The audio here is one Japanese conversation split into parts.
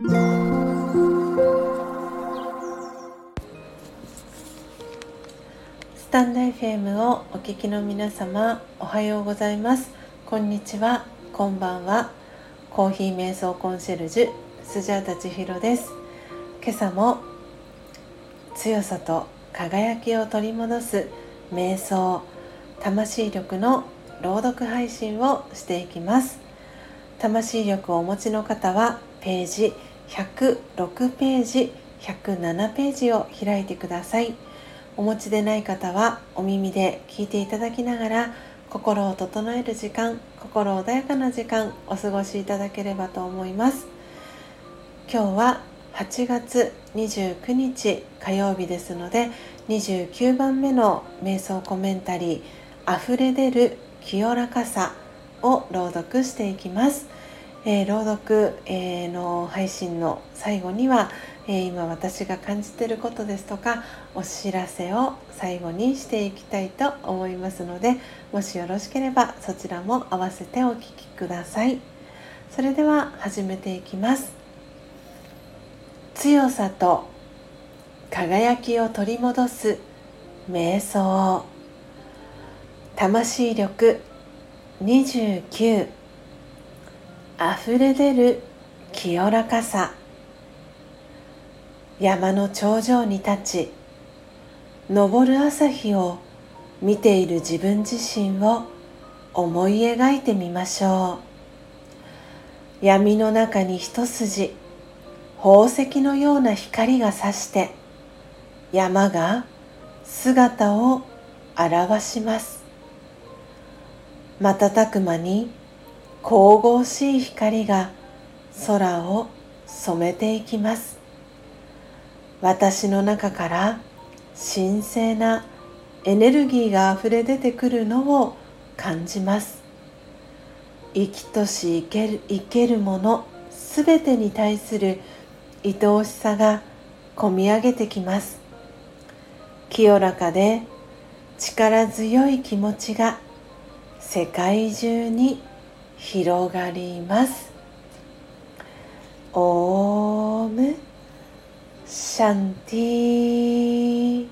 スタンド FM をお聞きの皆様おはようございます。こんにちは。こんばんは。コーヒー瞑想コンシェルジュスジャータ千尋です。今朝も強さと輝きを取り戻す瞑想魂力の朗読配信をしていきます。魂力をお持ちの方はページ106ページ107ページを開いてください。お持ちでない方はお耳で聞いていただきながら心を整える時間心穏やかな時間お過ごしいただければと思います。今日は8月29日火曜日ですので29番目の瞑想コメンタリー「溢れ出る清らかさ」を朗読していきます、えー、朗読、えー、の配信の最後には、え、今私が感じてることですとかお知らせを最後にしていきたいと思いますのでもしよろしければそちらも合わせてお聴きください。それでは始めていきます。強さと輝きを取り戻す瞑想。魂力29溢れ出る清らかさ。山の頂上に立ち昇る朝日を見ている自分自身を思い描いてみましょう。闇の中に一筋宝石のような光が差して山が姿を現します。瞬く間に神々しい光が空を染めていきます私の中から神聖なエネルギーがあふれ出てくるのを感じます生きとし生ける生けるものすべてに対する愛おしさがこみ上げてきます清らかで力強い気持ちが世界中に広がります。オーム。シャンティ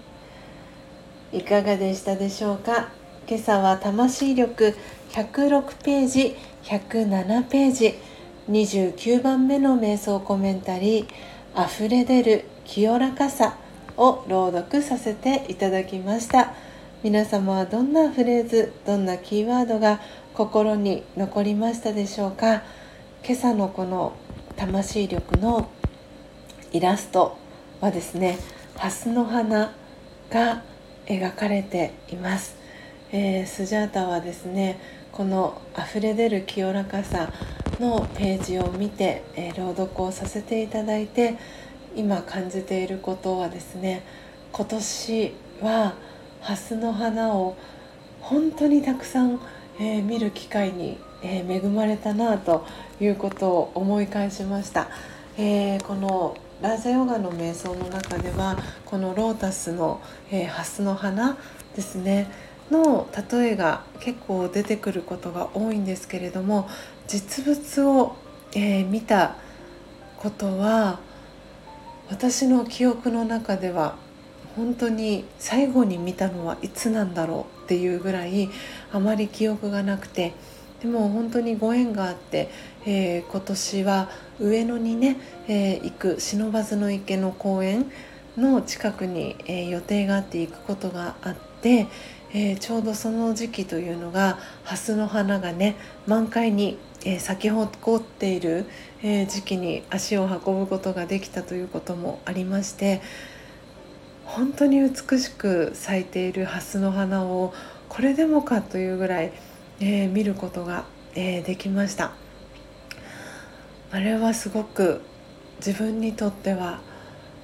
いかがでしたでしょうか？今朝は魂力106ページ107ページ29番目の瞑想コメンタリー「溢れ出る清らかさ」を朗読させていただきました。皆様はどんなフレーズどんなキーワードが心に残りましたでしょうか？今朝のこの魂力のイラストはですねハスの花が描かれています、えー、スジャータはですねこの溢れ出る清らかさのページを見て、えー、朗読をさせていただいて今感じていることはですね今年はハスの花を本当にたくさん、えー、見る機会に、えー、恵まれたなということを思い返しました、えー、このラージャヨガの瞑想の中ではこのロータスの、えハスの花ですねの例えが結構出てくることが多いんですけれども実物を、え見たことは私の記憶の中では本当に最後に見たのはいつなんだろうっていうぐらいあまり記憶がなくてでも本当にご縁があって、えー、今年は上野にね、えー、行く不忍池の公園の近くに、えー、予定があって行くことがあって、えちょうどその時期というのが蓮の花がね満開に、え咲き誇っている、え時期に足を運ぶことができたということもありまして本当に美しく咲いている蓮の花をこれでもかというぐらい、えー、見ることが、えー、できました。あれはすごく自分にとっては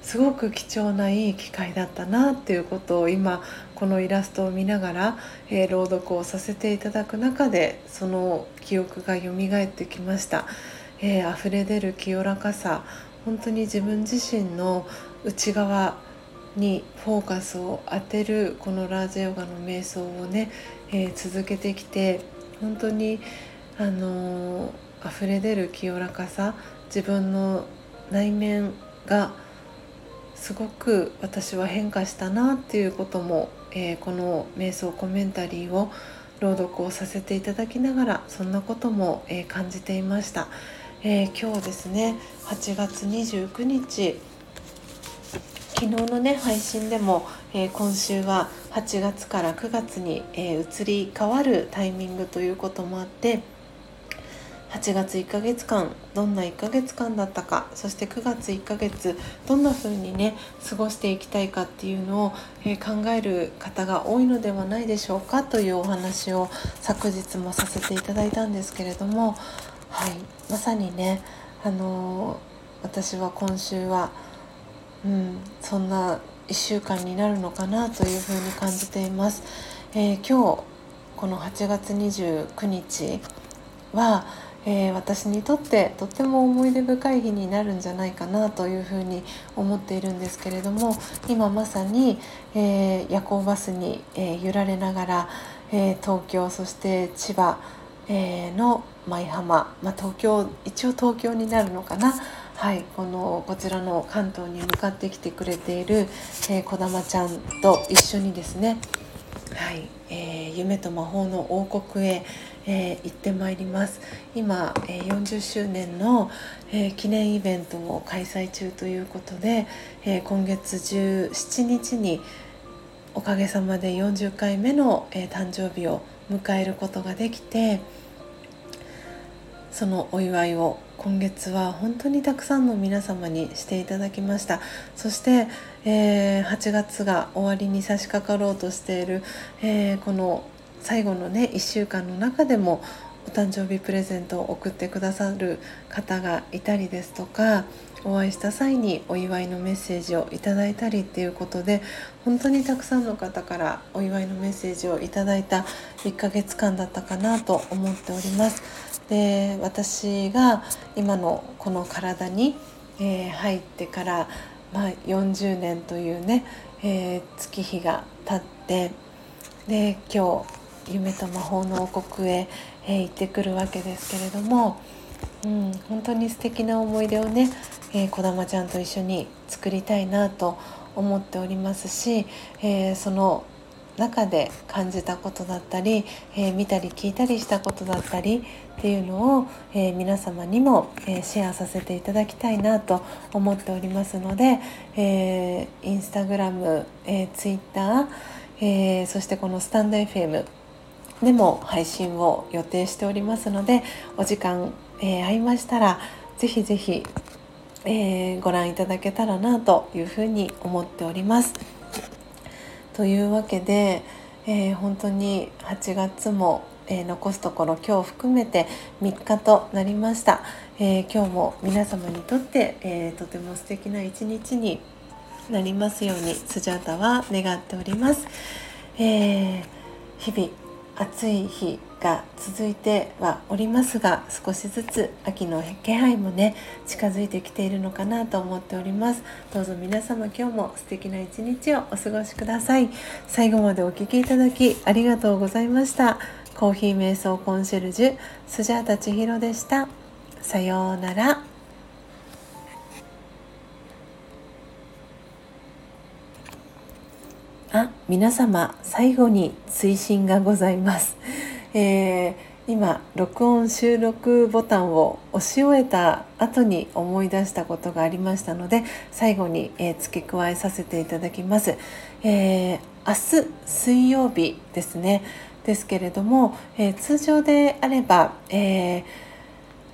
すごく貴重ないい機会だったなっていうことを今このイラストを見ながら、えー、朗読をさせていただく中でその記憶が蘇ってきました、えー、溢れ出る清らかさ本当に自分自身の内側にフォーカスを当てるこのラージヨガの瞑想をね、えー、続けてきて本当にあのー、溢れ出る清らかさ自分の内面がすごく私は変化したなっていうことも、えー、この瞑想コメンタリーを朗読をさせていただきながらそんなことも、えー、感じていました、え、今日ですね8月29日昨日のね配信でも、え今週は8月から9月に、え移り変わるタイミングということもあって8月1ヶ月間どんな1ヶ月間だったかそして9月1ヶ月どんな風にね過ごしていきたいかっていうのを、えー、考える方が多いのではないでしょうかというお話を昨日もさせていただいたんですけれども、はい、まさにね、あのー、私は今週は、うん、そんな1週間になるのかなというふうに感じています。えー、今日この8月29日はえー、私にとってとっても思い出深い日になるんじゃないかなというふうに思っているんですけれども今まさに、えー、夜行バスに、え、揺られながら、え東京そして千葉、えの舞浜、まあ、東京一応東京になるのかな。はい、このこちらの関東に向かってきてくれている、えー、玉ちゃんと一緒にですね、はいえー、夢と魔法の王国へ、えー、行ってまいります。今、えー、40周年の、え、記念イベントを開催中ということで、え今月17日におかげさまで40回目の、え誕生日を迎えることができてそのお祝いを今月は本当にたくさんの皆様にしていただきましたそして、えー、8月が終わりに差し掛かろうとしている、えー、この最後のね1週間の中でもお誕生日プレゼントを送ってくださる方がいたりですとかお会いした際にお祝いのメッセージをいただいたりっていうことで本当にたくさんの方からお祝いのメッセージをいただいた1ヶ月間だったかなと思っております。で私が今のこの体に、えー、入ってから、まあ、40年というね、えー、月日が経ってで今日夢と魔法の王国へ、えー、行ってくるわけですけれども、うん、本当に素敵な思い出をね、えー、小玉ちゃんと一緒に作りたいなと思っておりますし、えー、その中で感じたことだったり、えー、見たり聞いたりしたことだったりっていうのを、えー、皆様にも、えー、シェアさせていただきたいなと思っておりますので、えインスタグラム、えツイッター、えそしてこのスタンド FM でも配信を予定しておりますのでお時間、えー、合いましたらぜひぜひ、え、ご覧いただけたらなというふうに思っております。というわけで、えー、本当に8月も、え残すところ今日含めて3日となりました、え今日も皆様にとって、えとても素敵な一日になりますようにスジャータは願っております、え日々暑い日が続いてはおりますが少しずつ秋の気配もね近づいてきているのかなと思っております。どうぞ皆様今日も素敵な一日をお過ごしください。最後までお聴きいただきありがとうございました。コーヒー瞑想コンシェルジュスジャータ千尋でした。さようなら。あ皆様最後に追伸がございます、えー、今録音収録ボタンを押し終えた後に思い出したことがありましたので最後に、えー、付け加えさせていただきます、えー、明日水曜日ですね。ですけれども、え通常であれば、えー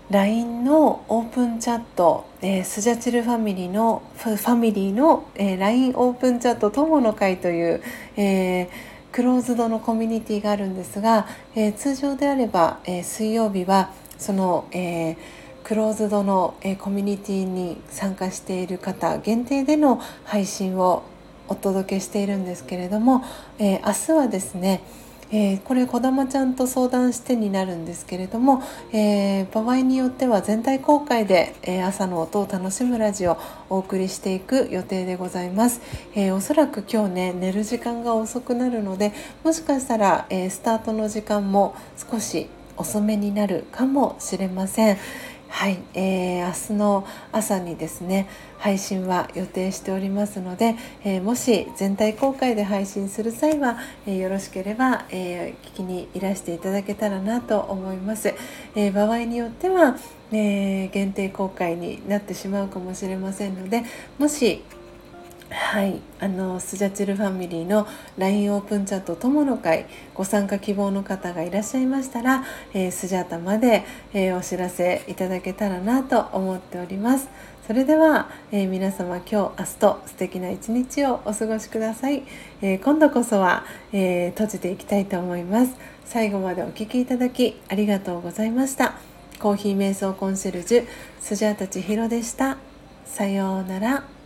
LINE のオープンチャット、えー、スジャチルファミリーのファミリーの、えー、LINE オープンチャット友の会という、えー、クローズドのコミュニティがあるんですが、えー、通常であれば、えー、水曜日はその、えー、クローズドの、え、コミュニティに参加している方限定での配信をお届けしているんですけれども、え、明日はですねえー、これ児玉ちゃんと相談してになるんですけれども、えー、場合によっては全体公開で、えー、朝の音を楽しむラジオをお送りしていく予定でございます、えおそらく今日ね寝る時間が遅くなるのでもしかしたら、えスタートの時間も少し遅めになるかもしれません。はい、えー、明日の朝にですね配信は予定しておりますので、えー、もし全体公開で配信する際は、えー、よろしければ、え聞きにいらしていただけたらなと思います、え場合によっては、え限定公開になってしまうかもしれませんのでもしはい。あのスジャチルファミリーの LINE オープンチャット友の会ご参加希望の方がいらっしゃいましたら、えー、スジャタまで、えー、お知らせいただけたらなと思っております。それでは、えー、皆様今日明日と素敵な一日をお過ごしください、え今度こそは、え閉じていきたいと思います。最後までお聴きいただきありがとうございました。コーヒー瞑想コンシェルジュスジャータ千尋でした。さようなら。